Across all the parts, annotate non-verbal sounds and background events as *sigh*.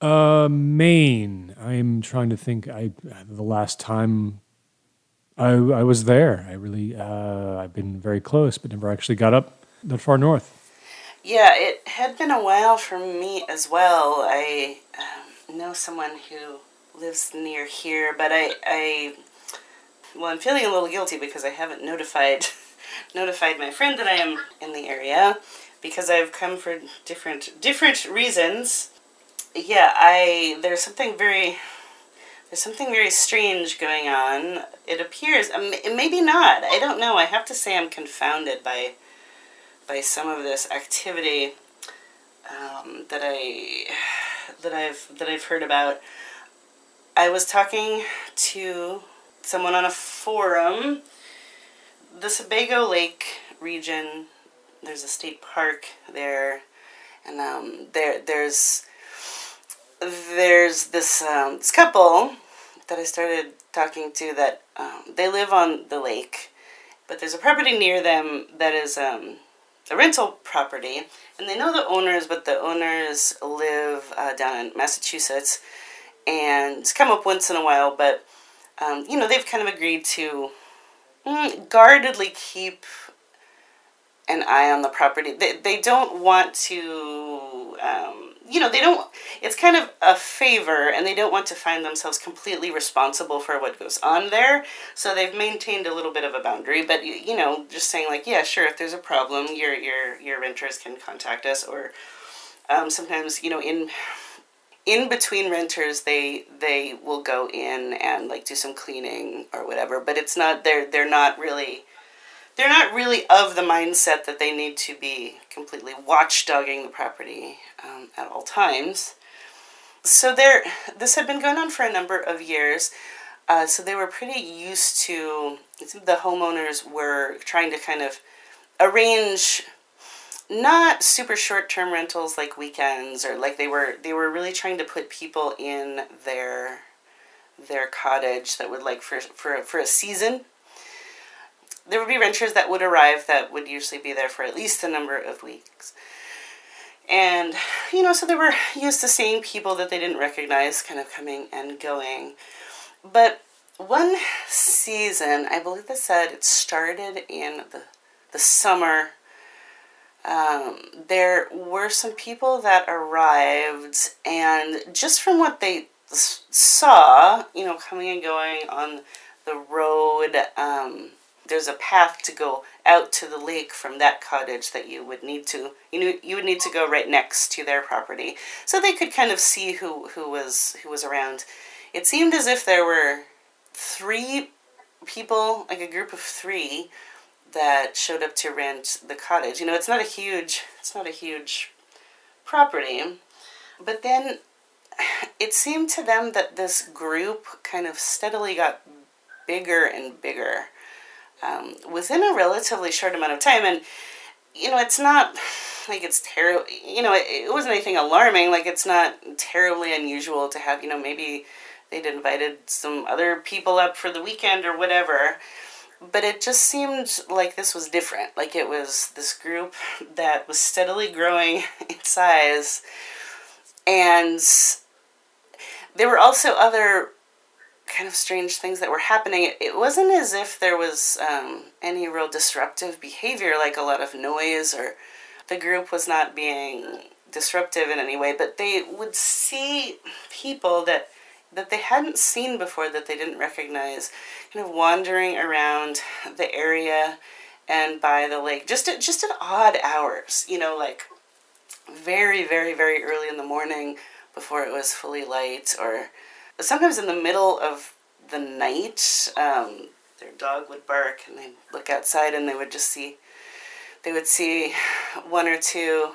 Uh, Maine. I'm trying to think. I the last time I I was there, I really uh, I've been very close, but never actually got up that far north. Yeah, it had been a while for me as well. I um, know someone who lives near here, but I, I, well, I'm feeling a little guilty because I haven't notified, *laughs* notified my friend that I am in the area, because I've come for different different reasons. Yeah, I there's something very there's something very strange going on. It appears, um, maybe not. I don't know. I have to say I'm confounded by by some of this activity um, that I that I've that I've heard about. I was talking to someone on a forum. The Sebago Lake region. There's a state park there, and um, there there's there's this um, this couple that I started talking to that um, they live on the lake, but there's a property near them that is um, a rental property, and they know the owners, but the owners live uh, down in Massachusetts, and come up once in a while. But um, you know, they've kind of agreed to mm, guardedly keep an eye on the property. They they don't want to. You know, they don't, it's kind of a favor and they don't want to find themselves completely responsible for what goes on there. So they've maintained a little bit of a boundary, but you know, just saying like, yeah, sure, if there's a problem, your, your, your renters can contact us or um, sometimes, you know, in, in between renters they they will go in and like do some cleaning or whatever but it's not they're they're not really they're not really of the mindset that they need to be completely watchdogging the property um, at all times. So there, this had been going on for a number of years. Uh, so they were pretty used to the homeowners were trying to kind of arrange not super short-term rentals like weekends or like they were they were really trying to put people in their their cottage that would like for for for a season there would be renters that would arrive that would usually be there for at least a number of weeks. And, you know, so they were used to seeing people that they didn't recognize kind of coming and going. But one season, I believe they said it started in the, the summer. Um, there were some people that arrived, and just from what they saw, you know, coming and going on the road, um, there's a path to go out to the lake from that cottage that you would need to you know you would need to go right next to their property. So they could kind of see who who was who was around. It seemed as if there were three people like a group of three that showed up to rent the cottage. You know it's not a huge it's not a huge property but then *sighs* it seemed to them that this group kind of steadily got bigger and bigger um, within a relatively short amount of time. And, you know, it's not like it's terrible, you know, it, it wasn't anything alarming. Like, it's not terribly unusual to have, you know, maybe they'd invited some other people up for the weekend or whatever. But it just seemed like this was different. Like it was this group that was steadily growing *laughs* in size. And there were also other kind of strange things that were happening. It wasn't as if there was um, any real disruptive behavior, like a lot of noise, or the group was not being disruptive in any way, but they would see people that that they hadn't seen before that they didn't recognize kind of wandering around the area and by the lake just at just at odd hours you know like very very very early in the morning before it was fully light or sometimes in the middle of the night, um, their dog would bark and they'd look outside and they would just see, they would see one or two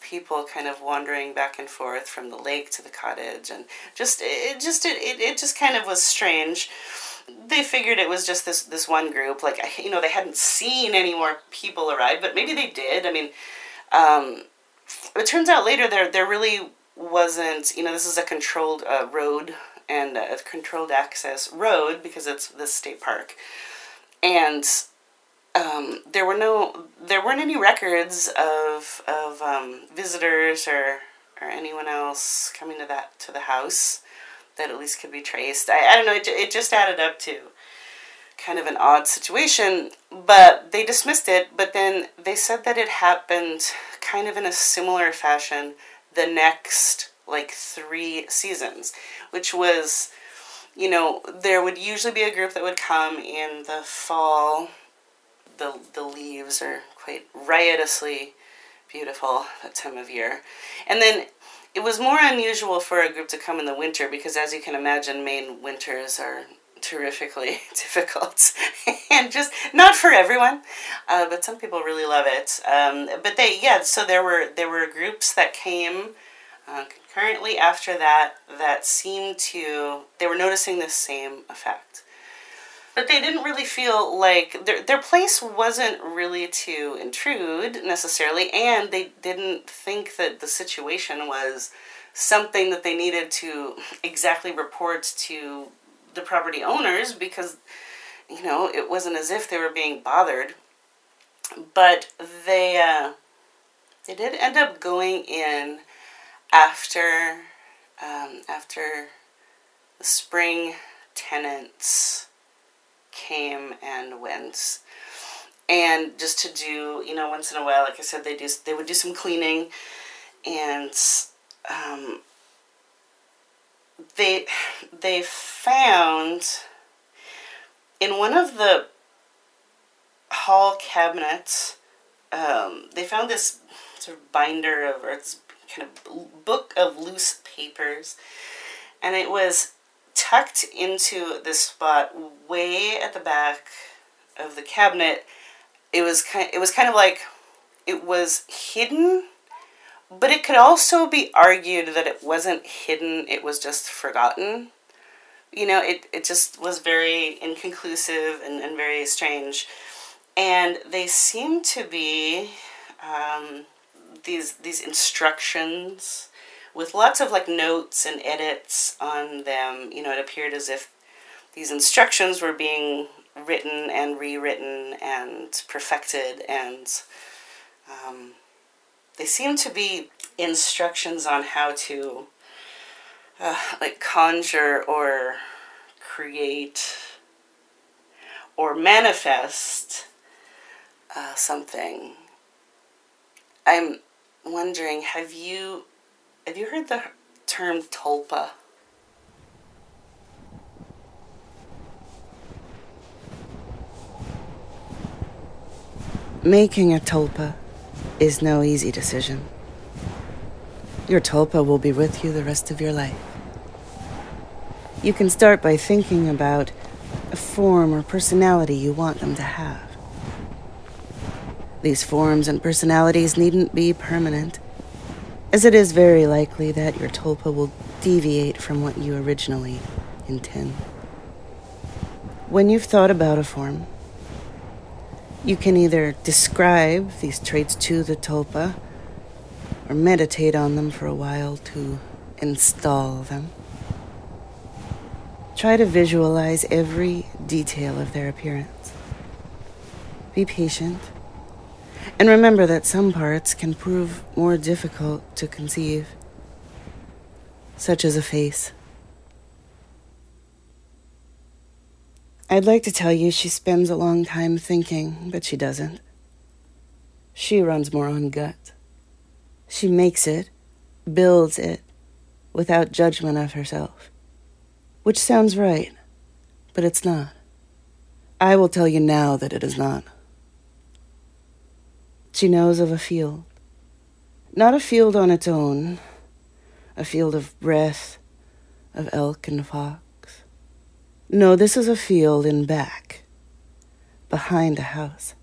people kind of wandering back and forth from the lake to the cottage. And just it just it, it, it just kind of was strange. They figured it was just this this one group. Like you know they hadn't seen any more people arrive but maybe they did. I mean um, it turns out later there there really wasn't, you know, this is a controlled uh, road and a controlled access road because it's the state park. And um, there were no, there weren't any records of, of um, visitors or, or anyone else coming to that to the house that at least could be traced. I, I don't know, it, it just added up to kind of an odd situation, but they dismissed it, but then they said that it happened kind of in a similar fashion the next like three seasons, which was, you know, there would usually be a group that would come in the fall. The, the leaves are quite riotously beautiful that time of year. And then it was more unusual for a group to come in the winter because, as you can imagine, Maine winters are terrifically *laughs* difficult. *laughs* And just not for everyone uh, but some people really love it. Um, but they yeah so there were there were groups that came uh, concurrently after that that seemed to they were noticing the same effect. But they didn't really feel like their, their place wasn't really to intrude necessarily and they didn't think that the situation was something that they needed to *laughs* exactly report to the property owners because you know it wasn't as if they were being bothered. But they uh, they did end up going in after um, after the spring tenants came and went. And just to do you know once in a while like i said they do they would do some cleaning and um, they they found in one of the hall cabinets um, they found this sort of binder of or this kind of book of loose papers and it was tucked into this spot way at the back of the cabinet. It was kind it was kind of like it was hidden but it could also be argued that it wasn't hidden, it was just forgotten. You know, it, it just was very inconclusive and, and very strange. And they seem to be um, these these instructions with lots of like notes and edits on them. You know, it appeared as if these instructions were being written and rewritten and perfected and um, they seem to be instructions on how to uh, like conjure or create or manifest uh, something. I'm wondering, have you have you heard the term tulpa? Making a tulpa is no easy decision. Your tulpa will be with you the rest of your life. You can start by thinking about a form or personality you want them to have. These forms and personalities needn't be permanent, as it is very likely that your tulpa will deviate from what you originally intend. When you've thought about a form, you can either describe these traits to the tulpa or meditate on them for a while to install them. Try to visualize every detail of their appearance. Be patient. And remember that some parts can prove more difficult to conceive, such as a face. I'd like to tell you she spends a long time thinking, but she doesn't. She runs more on gut. She makes it, builds it, without judgment of herself. Which sounds right, but it's not. I will tell you now that it is not. She knows of a field. Not a field on its own, a field of breath, of elk and fox no, this is a field in back, behind a house,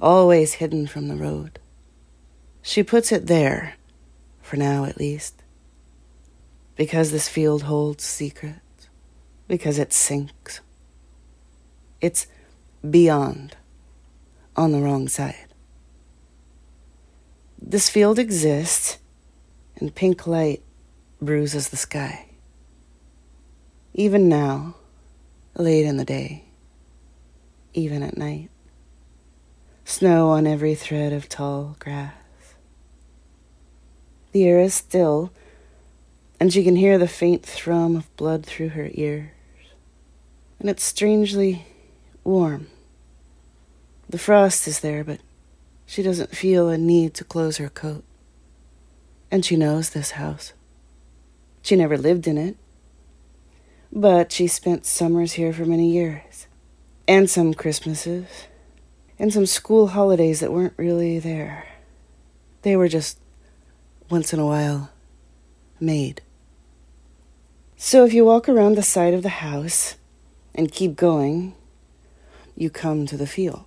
always hidden from the road. She puts it there, for now at least, because this field holds secrets, because it sinks. It's beyond, on the wrong side. This field exists, and pink light bruises the sky. Even now, late in the day, even at night, snow on every thread of tall grass. The air is still, and she can hear the faint thrum of blood through her ears. And it's strangely warm. The frost is there, but she doesn't feel a need to close her coat. And she knows this house. She never lived in it, but she spent summers here for many years, and some Christmases, and some school holidays that weren't really there. They were just once in a while made. So if you walk around the side of the house and keep going, you come to the field.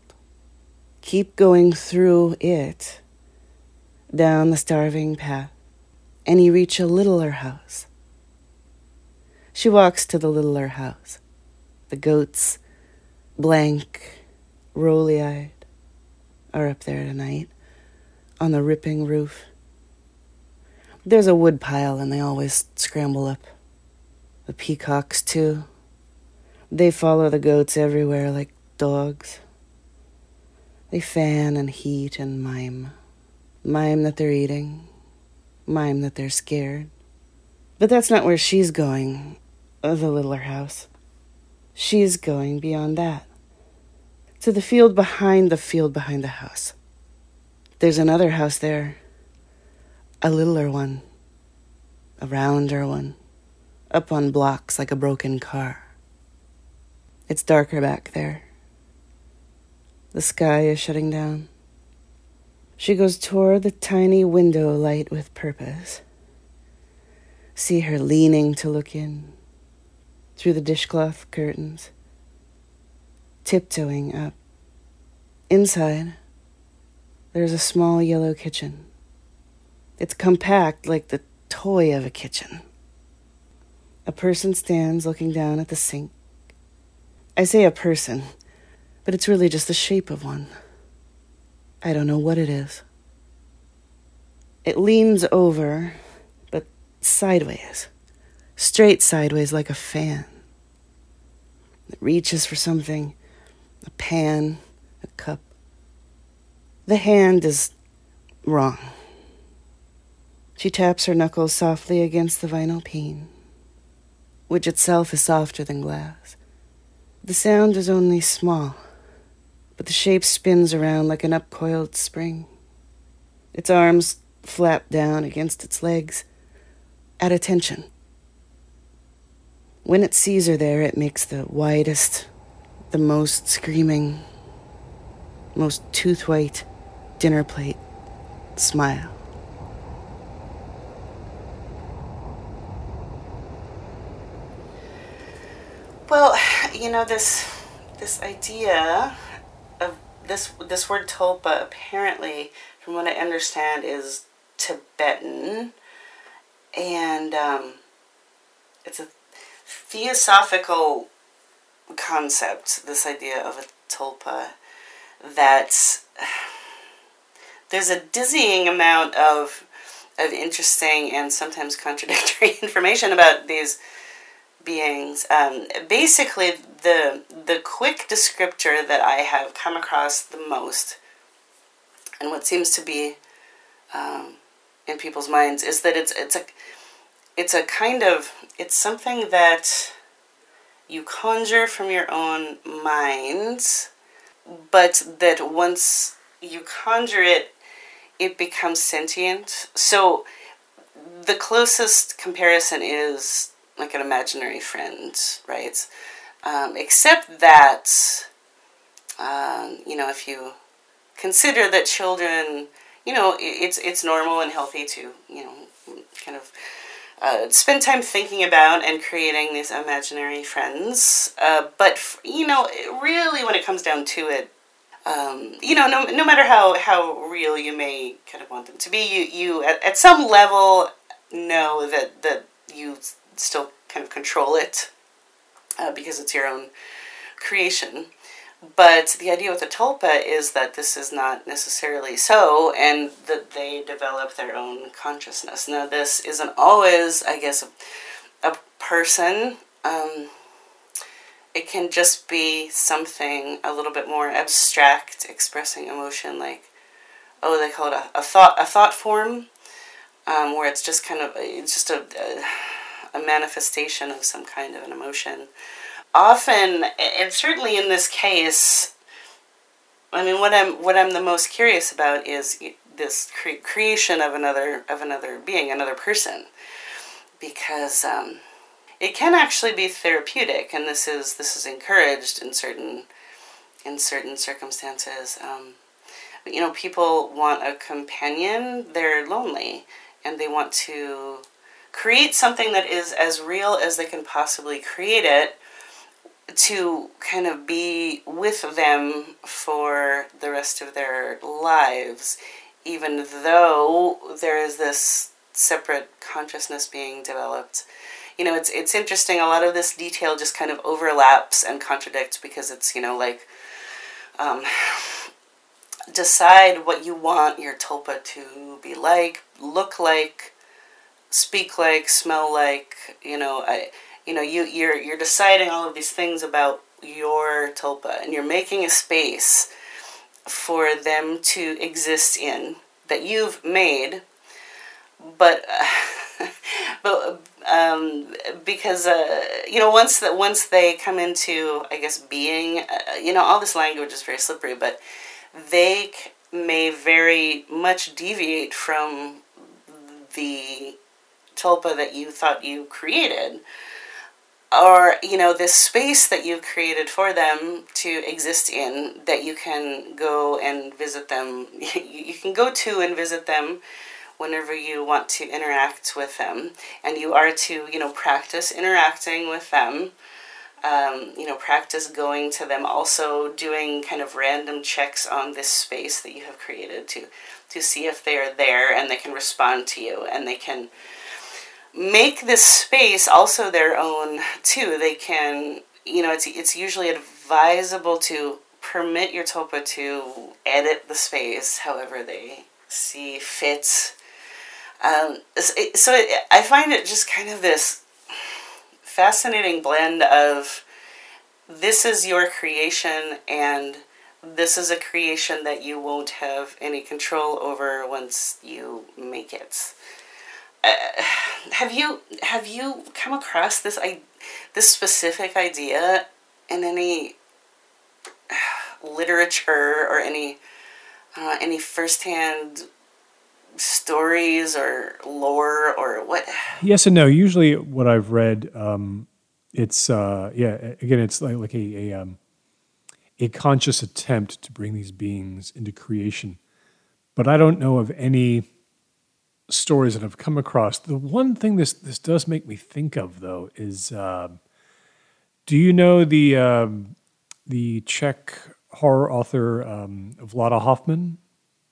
Keep going through it, down the starving path, and you reach a littler house. She walks to the littler house. The goats, blank, roly eyed, are up there tonight on the ripping roof. There's a wood pile, and they always scramble up. The peacocks, too. They follow the goats everywhere like dogs. They fan and heat and mime. Mime that they're eating, mime that they're scared. But that's not where she's going, the littler house. She's going beyond that. To the field behind the field behind the house. There's another house there a littler one, a rounder one, up on blocks like a broken car. It's darker back there. The sky is shutting down. She goes toward the tiny window light with purpose. See her leaning to look in through the dishcloth curtains, tiptoeing up. Inside, there's a small yellow kitchen. It's compact like the toy of a kitchen. A person stands looking down at the sink. I say a person, but it's really just the shape of one. I don't know what it is. It leans over, but sideways, straight sideways like a fan. It reaches for something a pan, a cup. The hand is wrong. She taps her knuckles softly against the vinyl pane, which itself is softer than glass. The sound is only small, but the shape spins around like an upcoiled spring. Its arms flap down against its legs, at attention. When it sees her there, it makes the widest, the most screaming, most tooth white dinner plate smile. Well, you know this this idea of this this word tulpa apparently, from what I understand, is Tibetan, and um, it's a theosophical concept. This idea of a tulpa that there's a dizzying amount of of interesting and sometimes contradictory *laughs* information about these beings. Um, basically, the the quick descriptor that I have come across the most, and what seems to be um, in people's minds, is that it's it's a it's a kind of it's something that you conjure from your own mind, but that once you conjure it, it becomes sentient. So the closest comparison is like an imaginary friend, right? Um, except that, um, you know, if you consider that children, you know, it's it's normal and healthy to, you know, kind of uh, spend time thinking about and creating these imaginary friends. Uh, but you know, really, when it comes down to it, um, you know, no, no matter how, how real you may kind of want them to be, you you at, at some level know that that you still kind of control it uh, because it's your own creation. But the idea with the tulpa is that this is not necessarily so, and that they develop their own consciousness. Now, this isn't always, I guess, a, a person. Um, it can just be something a little bit more abstract, expressing emotion, like, oh, they call it a, a thought, a thought form um, where it's just kind of it's just a, a, a manifestation of some kind of an emotion. Often, and certainly in this case, I mean, what I'm what I'm the most curious about is this cre- creation of another of another being, another person, because um, it can actually be therapeutic, and this is this is encouraged in certain in certain circumstances. Um, you know, people want a companion, they're lonely, and they want to create something that is as real as they can possibly create it to kind of be with them for the rest of their lives, even though there is this separate consciousness being developed. You know, it's it's interesting. A lot of this detail just kind of overlaps and contradicts because it's you know like um, decide what you want your tulpa to be like, look like, speak like, smell like. You know, I, you know, you you're you're deciding all of these things about your tulpa, and you're making a space for them to exist in that you've made, but. Uh, *laughs* but um, because uh, you know once that once they come into I guess being uh, you know all this language is very slippery but they may very much deviate from the tulpa that you thought you created or you know this space that you've created for them to exist in that you can go and visit them. *laughs* You can go to and visit them whenever you want to interact with them. And you are to you know practice interacting with them. Um, you know, practice going to them, also doing kind of random checks on this space that you have created to, to see if they are there and they can respond to you and they can make this space also their own too. They can, you know, it's, it's usually advisable to permit your tulpa to edit the space however they see fit. Um, so, it, I find it just kind of this fascinating blend of this is your creation and this is a creation that you won't have any control over once you make it. *sighs* Have you have you come across this I, this specific idea in any *sighs* literature or any uh, any firsthand stories or lore or what? *sighs* Yes and no. Usually, what I've read, um, it's uh, yeah. Again, it's like like a a, um, a conscious attempt to bring these beings into creation, but I don't know of any stories that I've come across. The one thing this this does make me think of though is, uh, do you know the um, the Czech horror author um, Vlada Hoffman?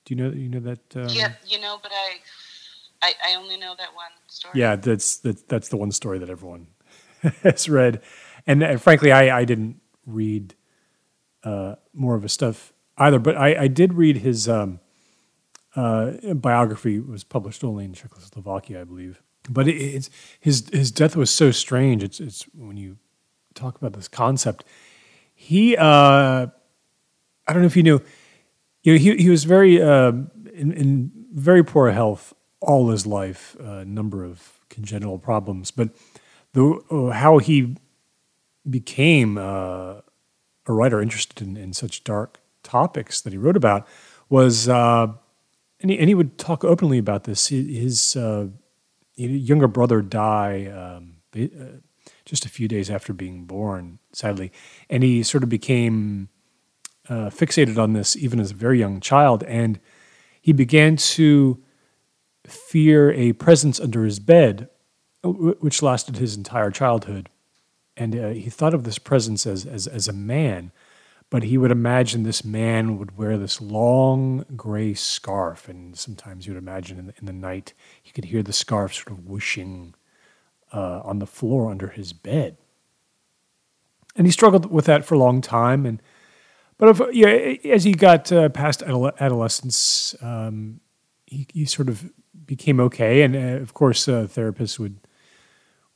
Do you know you know that? Um, yeah, you know, but I, I, I only know that one story. Yeah, that's that's that's the one story that everyone *laughs* has read, and uh, frankly, I I didn't read uh, more of his stuff either, but I I did read his um, uh, biography. Was published only in Czechoslovakia, I believe. But it, it's his his death was so strange. It's it's when you talk about this concept, he uh, I don't know if you knew you know, he he was very uh, in, in, very poor health all his life, a number of congenital problems. But the uh, how he became uh, a writer interested in, in, such dark topics that he wrote about was, uh, and he, and, he, would talk openly about this. His uh, younger brother died um, uh, just a few days after being born, sadly, and he sort of became uh, fixated on this even as a very young child, and he began to fear a presence under his bed, which lasted his entire childhood. And uh, he thought of this presence as, as, as a man, but he would imagine this man would wear this long gray scarf. And sometimes you would imagine in the, in the night, he could hear the scarf sort of whooshing uh, on the floor under his bed. And he struggled with that for a long time. And but if, yeah, as he got uh, past adolescence, um, he, he, sort of became okay, and uh, of course, uh, therapists would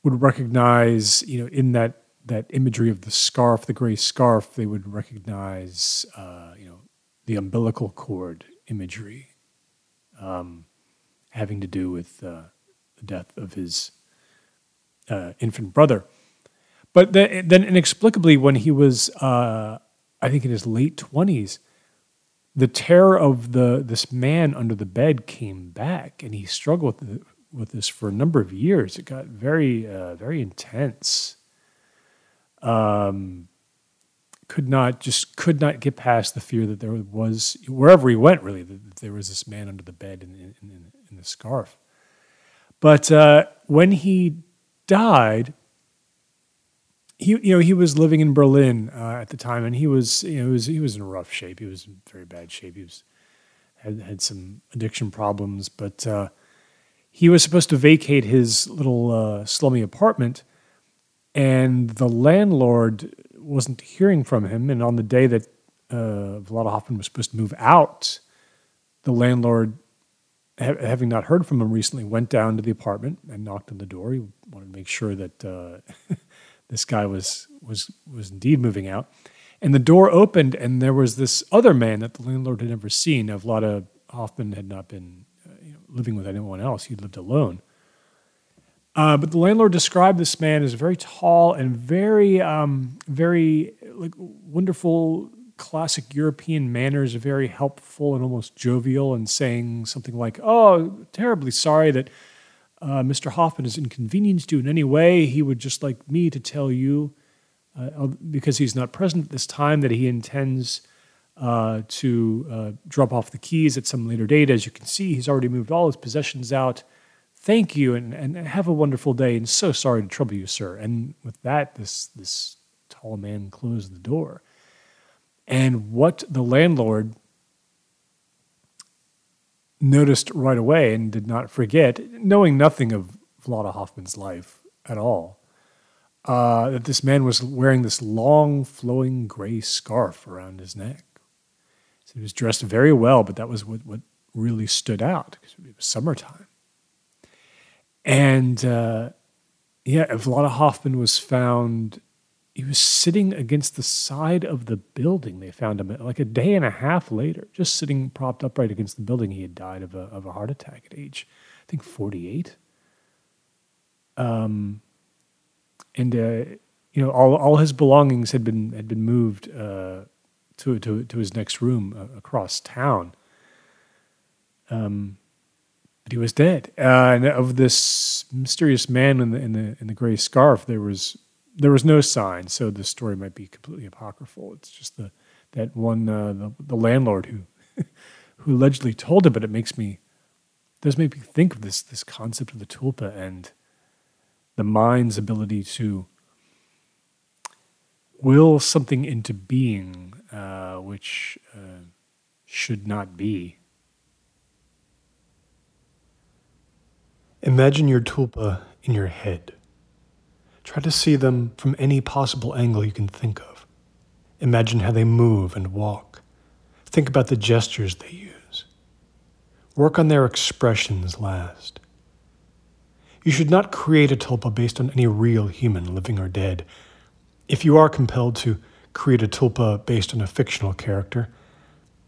would recognize, you know, in that that imagery of the scarf, the gray scarf, they would recognize, uh, you know, the umbilical cord imagery, um, having to do with uh, the death of his uh, infant brother. But then, then, inexplicably, when he was, uh, I think, in his late twenties, the terror of the this man under the bed came back, and he struggled with, with this for a number of years. It got very, uh, very intense. Um, could not just could not get past the fear that there was wherever he went really that there was this man under the bed in, in, in, the scarf. But uh, when he died, he you know he was living in Berlin uh, at the time, and he was you know he was he was in rough shape. He was in very bad shape. He was had had some addiction problems, but uh, he was supposed to vacate his little uh, slummy apartment, and the landlord wasn't hearing from him. And on the day that uh, Vlada Hoffman was supposed to move out, the landlord, ha- having not heard from him recently, went down to the apartment and knocked on the door. He wanted to make sure that uh, *laughs* this guy was was was indeed moving out. And the door opened, and there was this other man that the landlord had never seen. Vlada Hoffman had not been uh, you know, living with anyone else; he lived alone. Uh, but the landlord described this man as very tall and very, um, very like wonderful classic European manners, very helpful and almost jovial, and saying something like, "Oh, terribly sorry that uh, Mr. Hoffman has inconvenienced you in any way. He would just like me to tell you, uh, because he's not present at this time, that he intends." Uh, to uh, drop off the keys at some later date. As you can see, he's already moved all his possessions out thank you and, and have a wonderful day. And so sorry to trouble you sir. And with that this this tall man closed the door. And what the landlord noticed right away and did not forget knowing nothing of vlada hoffman's life at all uh, that this man was wearing this long flowing gray scarf around his neck. So he was dressed very well but that was what, what really stood out because it was summertime and uh, yeah, Vlada Hoffman was found. He was sitting against the side of the building. They found him like a day and a half later, just sitting propped upright against the building. He had died of a of a heart attack at age, I think, forty eight. Um, and uh, you know, all all his belongings had been had been moved uh, to to to his next room uh, across town. Um, but he was dead. Uh, and of this mysterious man in the in the in the gray scarf, there was there was no sign. So the story might be completely apocryphal. It's just the that one uh, the, the landlord who *laughs* who allegedly told it. But it makes me does make me think of this this concept of the tulpa and the mind's ability to will something into being uh, which uh, should not be. Imagine your tulpa in your head. Try to see them from any possible angle you can think of. Imagine how they move and walk. Think about the gestures they use. Work on their expressions last. You should not create a tulpa based on any real human, living or dead. If you are compelled to create a tulpa based on a fictional character,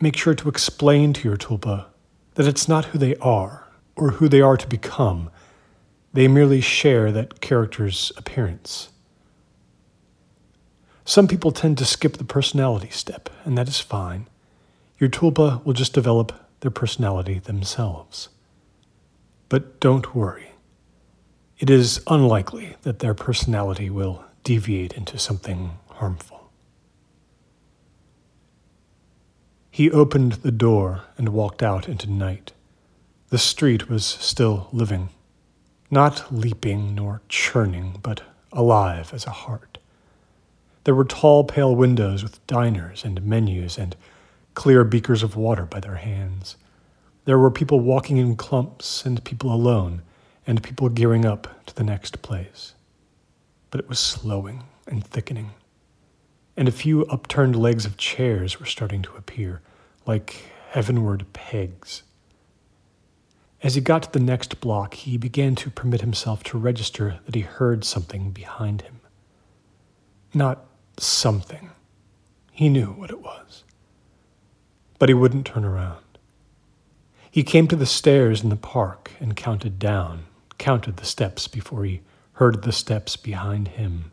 make sure to explain to your tulpa that it's not who they are or who they are to become. They merely share that character's appearance. Some people tend to skip the personality step, and that is fine. Your tulpa will just develop their personality themselves. But don't worry. It is unlikely that their personality will deviate into something harmful. He opened the door and walked out into night. The street was still living, not leaping nor churning, but alive as a heart. There were tall, pale windows with diners and menus and clear beakers of water by their hands. There were people walking in clumps and people alone, and people gearing up to the next place. But it was slowing and thickening, and a few upturned legs of chairs were starting to appear, like heavenward pegs. As he got to the next block, he began to permit himself to register that he heard something behind him. Not something. He knew what it was. But he wouldn't turn around. He came to the stairs in the park and counted down, counted the steps before he heard the steps behind him.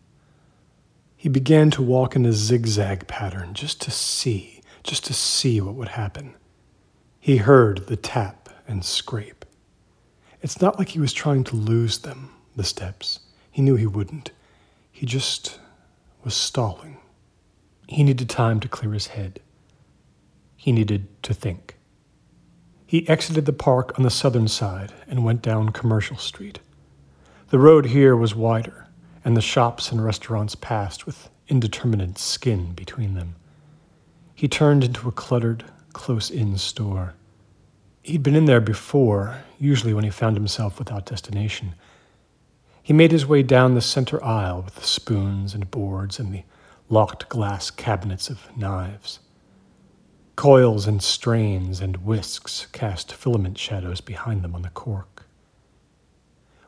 He began to walk in a zigzag pattern just to see, just to see what would happen. He heard the tap and scrape. It's not like he was trying to lose them, the steps. He knew he wouldn't. He just was stalling. He needed time to clear his head. He needed to think. He exited the park on the southern side and went down Commercial Street. The road here was wider, and the shops and restaurants passed with indeterminate skin between them. He turned into a cluttered, close in store. He'd been in there before, usually when he found himself without destination. He made his way down the center aisle with the spoons and boards and the locked glass cabinets of knives. Coils and strains and whisks cast filament shadows behind them on the cork.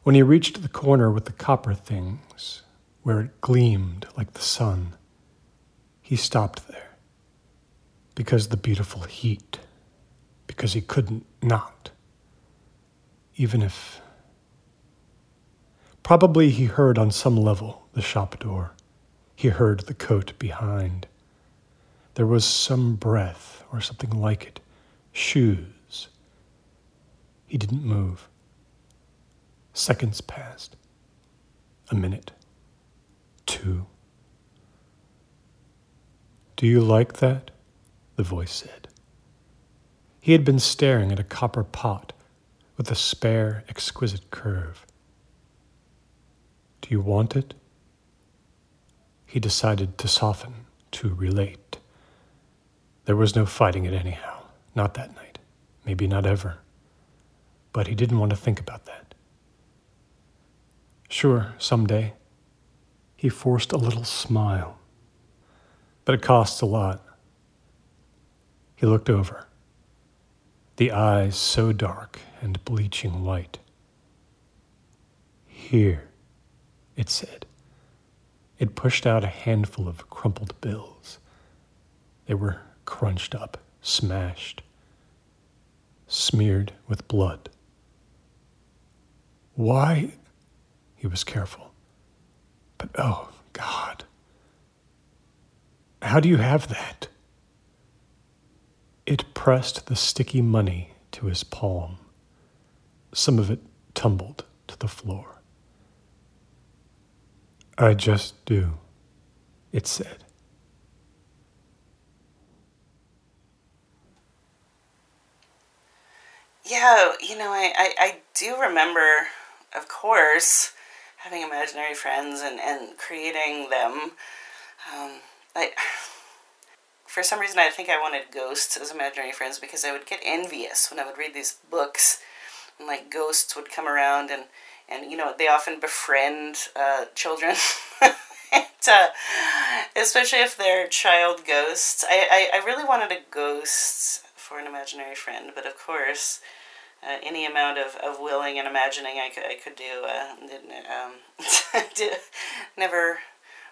When he reached the corner with the copper things, where it gleamed like the sun, he stopped there because the beautiful heat, because he couldn't not, even if. Probably he heard on some level the shop door. He heard the coat behind. There was some breath or something like it. Shoes. He didn't move. Seconds passed. A minute. Two. Do you like that? The voice said. He had been staring at a copper pot with a spare, exquisite curve. Do you want it? He decided to soften, to relate. There was no fighting it anyhow, not that night, maybe not ever. But he didn't want to think about that. Sure, someday. He forced a little smile. But it costs a lot. He looked over. The eyes so dark and bleaching white. Here, it said. It pushed out a handful of crumpled bills. They were crunched up, smashed, smeared with blood. Why? He was careful. But oh, God. How do you have that? It pressed the sticky money to his palm. Some of it tumbled to the floor. I just do, it said. Yeah, you know, I, I, I do remember, of course, having imaginary friends and, and creating them. Um, I, for some reason, I think I wanted ghosts as imaginary friends because I would get envious when I would read these books, and like ghosts would come around and and you know they often befriend uh, children. *laughs* uh, especially if they're child ghosts. I, I, I really wanted a ghost for an imaginary friend, but of course, uh, any amount of, of willing and imagining I could, I could do uh, didn't, um, *laughs* never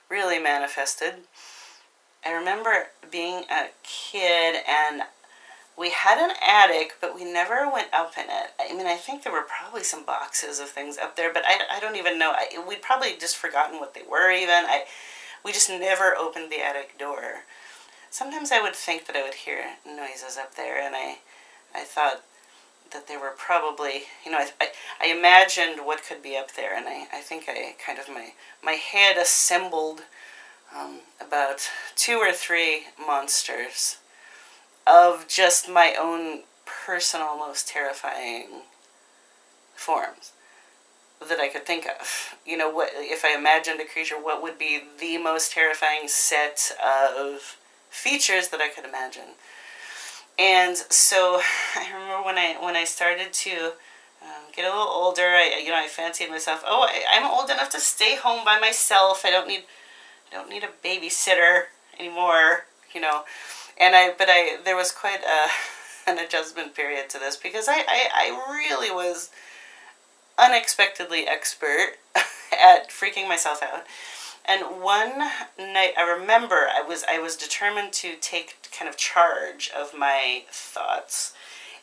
really manifested. I remember being a kid and we had an attic, but we never went up in it. I mean, I think there were probably some boxes of things up there, but I, I don't even know. I, we'd probably just forgotten what they were even. I, we just never opened the attic door. Sometimes I would think that I would hear noises up there, and I, I thought that there were probably, you know, I, I, I imagined what could be up there, and I, I think I kind of, my, my head assembled um, about two or three monsters of just my own personal, most terrifying forms that I could think of. You know, what if I imagined a creature? What would be the most terrifying set of features that I could imagine? And so *sighs* I remember when I when I started to um, get a little older, I you know I fancied myself. Oh, I, I'm old enough to stay home by myself. I don't need don't need a babysitter anymore. You know, and I but I there was quite a *laughs* an adjustment period to this because I I, I really was unexpectedly expert *laughs* at freaking myself out. And one night I remember I was I was determined to take kind of charge of my thoughts.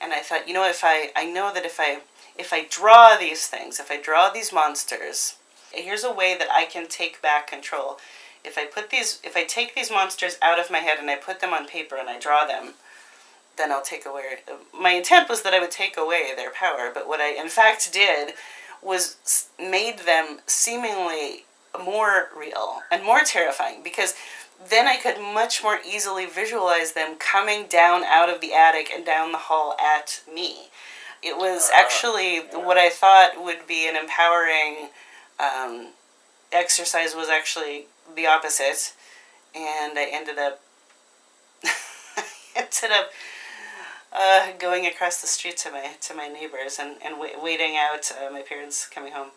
And I thought, you know, if I, I know that if I, if I draw these things, if I draw these monsters, here's a way that I can take back control. If I put these, if I take these monsters out of my head and I put them on paper and I draw them, then I'll take away. My intent was that I would take away their power, but what I in fact did was made them seemingly more real and more terrifying because then I could much more easily visualize them coming down out of the attic and down the hall at me. It was uh, actually what I thought would be an empowering um, exercise was actually the opposite, and I ended up *laughs* ended up uh, going across the street to my to my neighbors and and waiting out uh, my parents coming home.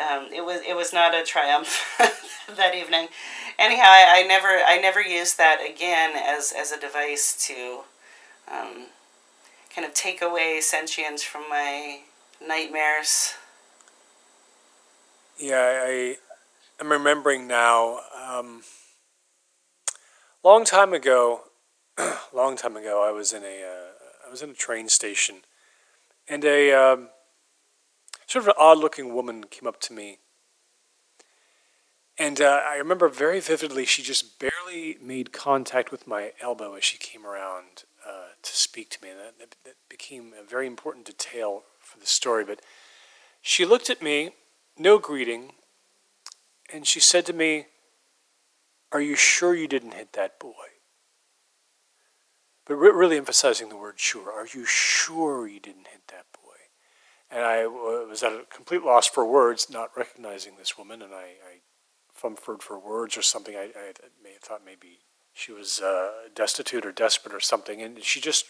Um, it was it was not a triumph *laughs* that evening. Anyhow, I, I, never I never used that again as as a device to um, kind of take away sentience from my nightmares. Yeah, I am remembering now. Um, long time ago, *clears throat* long time ago, I was in a uh, I was in a train station, and a um, sort of an odd looking woman came up to me. And uh, I remember very vividly, she just barely made contact with my elbow as she came around uh, to speak to me. And that, that, that became a very important detail for the story. But she looked at me, no greeting, and she said to me, Are you sure you didn't hit that boy? But re- really emphasizing the word sure. Are you sure you didn't hit that boy? And I was at a complete loss for words, not recognizing this woman, and I, I fumford for words or something. I, I may have thought maybe she was uh, destitute or desperate or something, and she just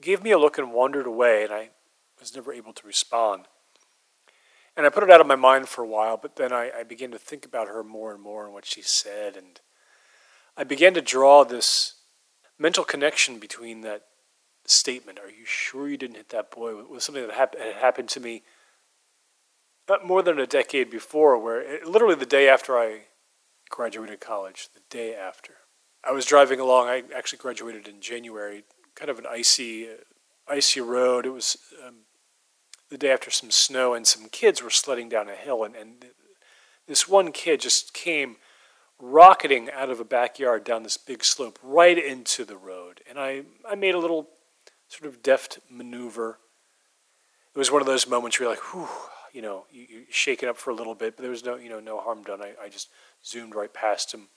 gave me a look and wandered away, and I was never able to respond. And I put it out of my mind for a while, but then I, I began to think about her more and more and what she said, and I began to draw this mental connection between that statement, Are you sure you didn't hit that boy? was something that hap- had happened to me more than a decade before, where it, literally the day after I graduated college, the day after. I was driving along, I actually graduated in January, kind of an icy, uh, icy road. It was um, the day after some snow, and some kids were sledding down a hill, and, and this one kid just came rocketing out of a backyard down this big slope right into the road. And I, I made a little sort of deft maneuver. It was one of those moments where you're like, whew, you know, you, you shake it up for a little bit, but there was no, you know, no harm done. I, I just zoomed right past him,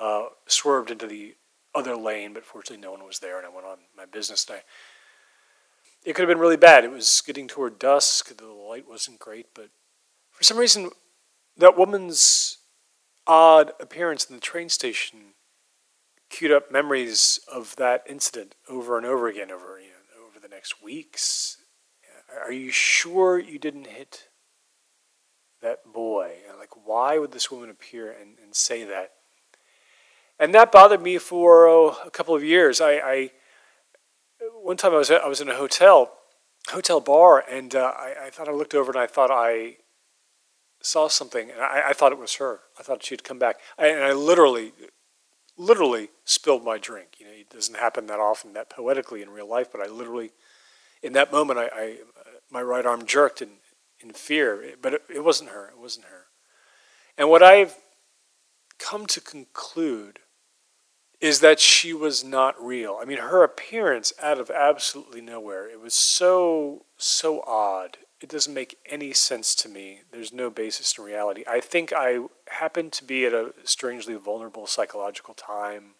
uh, swerved into the other lane, but fortunately no one was there, and I went on my business. And I, it could have been really bad. It was getting toward dusk. The light wasn't great, but for some reason, that woman's odd appearance in the train station cued up memories of that incident over and over again over you know, over the next weeks. Are you sure you didn't hit that boy? Like, why would this woman appear and, and say that? And that bothered me for oh, a couple of years. I, I one time I was I was in a hotel hotel bar, and uh, I, I thought I looked over and I thought I saw something, and I, I thought it was her. I thought she'd come back, I, and I literally literally spilled my drink. You know, it doesn't happen that often, that poetically in real life, but I literally, in that moment, I, my right arm jerked in, in fear. But it, it wasn't her. It wasn't her. And what I've come to conclude is that she was not real. I mean, her appearance out of absolutely nowhere, it was so, so odd it doesn't make any sense to me. There's no basis in reality. I think I happened to be at a strangely vulnerable psychological time.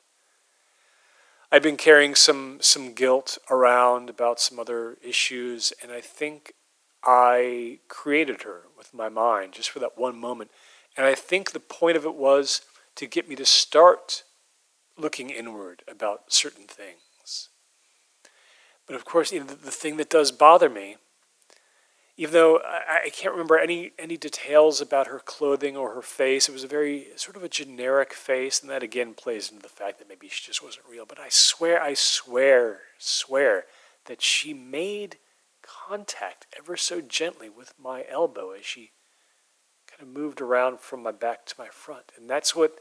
I've been carrying some some guilt around about some other issues, and I think I created her with my mind just for that one moment. And I think the point of it was to get me to start looking inward about certain things. But of course, you know, the, the thing that does bother me even though I, I, can't remember any any details about her clothing or her face. It was a very sort of a generic face, and that again plays into the fact that maybe she just wasn't real. But I swear, I swear, swear that she made contact ever so gently with my elbow as she kind of moved around from my back to my front, and that's what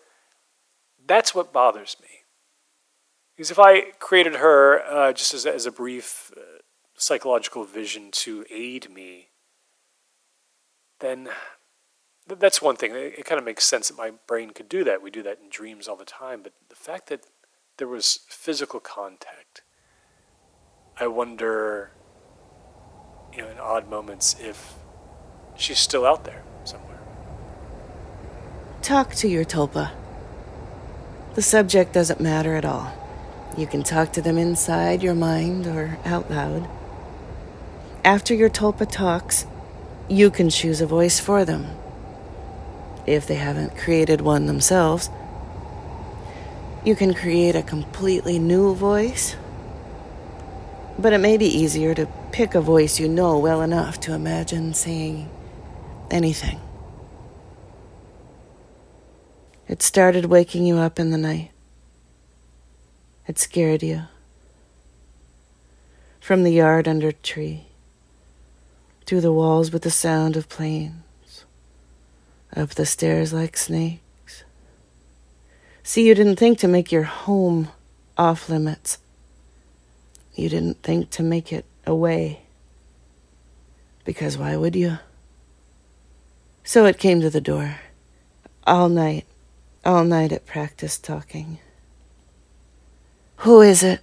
that's what bothers me. Because if I created her uh, just as as a brief uh, psychological vision to aid me, then th- that's one thing. It, it kind of makes sense that my brain could do that. We do that in dreams all the time. But the fact that there was physical contact, I wonder, you know, in odd moments, if she's still out there somewhere. Talk to your tulpa. The subject doesn't matter at all. You can talk to them inside your mind or out loud. After your tulpa talks, you can choose a voice for them. If they haven't created one themselves, you can create a completely new voice. But it may be easier to pick a voice you know well enough to imagine saying anything. It started waking you up in the night. It scared you. From the yard under a tree, through the walls with the sound of planes, up the stairs like snakes. See, you didn't think to make your home off limits. You didn't think to make it away. Because why would you? So it came to the door. All night, all night at practice talking. Who is it?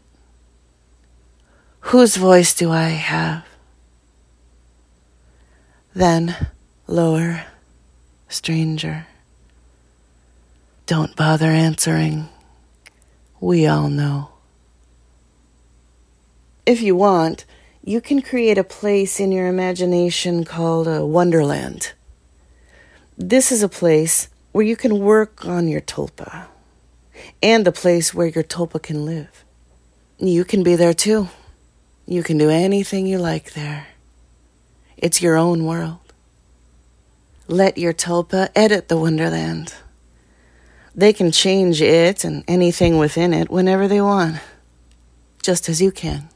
Whose voice do I have? Then, lower, stranger. Don't bother answering. We all know. If you want, you can create a place in your imagination called a wonderland. This is a place where you can work on your tulpa and a place where your tulpa can live. You can be there too. You can do anything you like there. It's your own world. Let your tulpa edit the wonderland. They can change it and anything within it whenever they want, just as you can.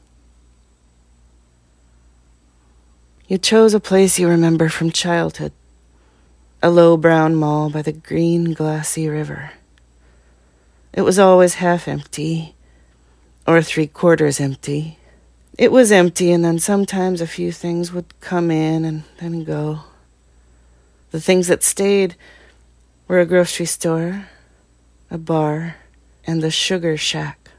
You chose a place you remember from childhood a low brown mall by the green, glassy river. It was always half empty, or three quarters empty. It was empty, and then sometimes a few things would come in and then go. The things that stayed were a grocery store, a bar, and the sugar shack.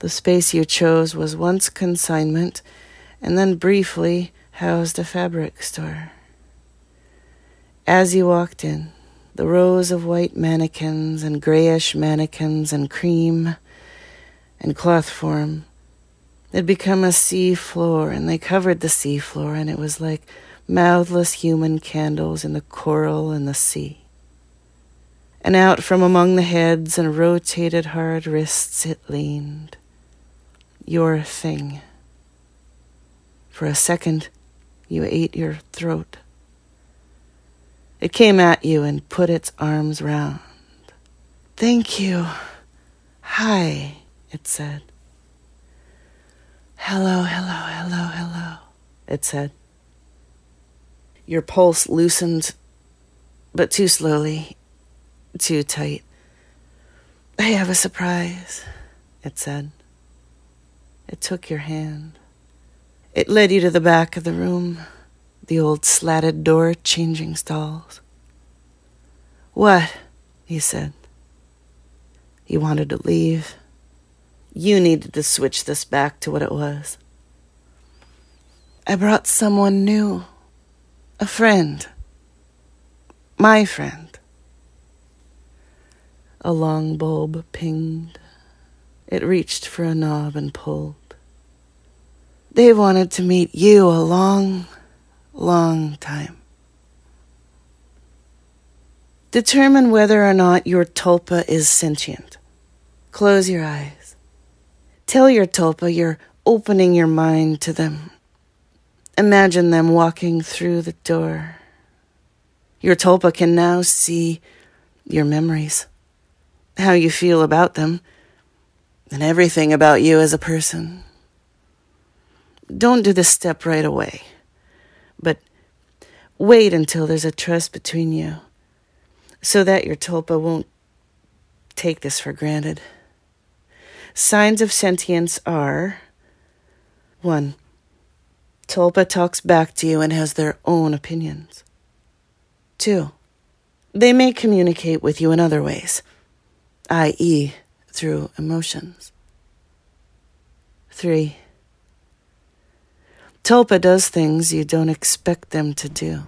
The space you chose was once consignment and then briefly housed a fabric store. As you walked in, the rows of white mannequins and grayish mannequins and cream and cloth form had become a sea floor, and they covered the sea floor, and it was like mouthless human candles in the coral and the sea. And out from among the heads and rotated hard wrists it leaned. Your thing. For a second, you ate your throat. It came at you and put its arms round. Thank you. Hi, it said. Hello, hello, hello, hello, it said. Your pulse loosened, but too slowly, too tight. I have a surprise, it said. It took your hand. It led you to the back of the room the old slatted door changing stalls. What? he said. He wanted to leave. You needed to switch this back to what it was. I brought someone new. A friend. My friend. A long bulb pinged. It reached for a knob and pulled. They wanted to meet you a long, long time. Determine whether or not your tulpa is sentient. Close your eyes. Tell your tulpa you're opening your mind to them. Imagine them walking through the door. Your tulpa can now see your memories, how you feel about them, and everything about you as a person. Don't do this step right away. But wait until there's a trust between you so that your tulpa won't take this for granted. signs of sentience are 1. Tulpa talks back to you and has their own opinions. 2. They may communicate with you in other ways, i.e., through emotions. 3. Tulpa does things you don't expect them to do.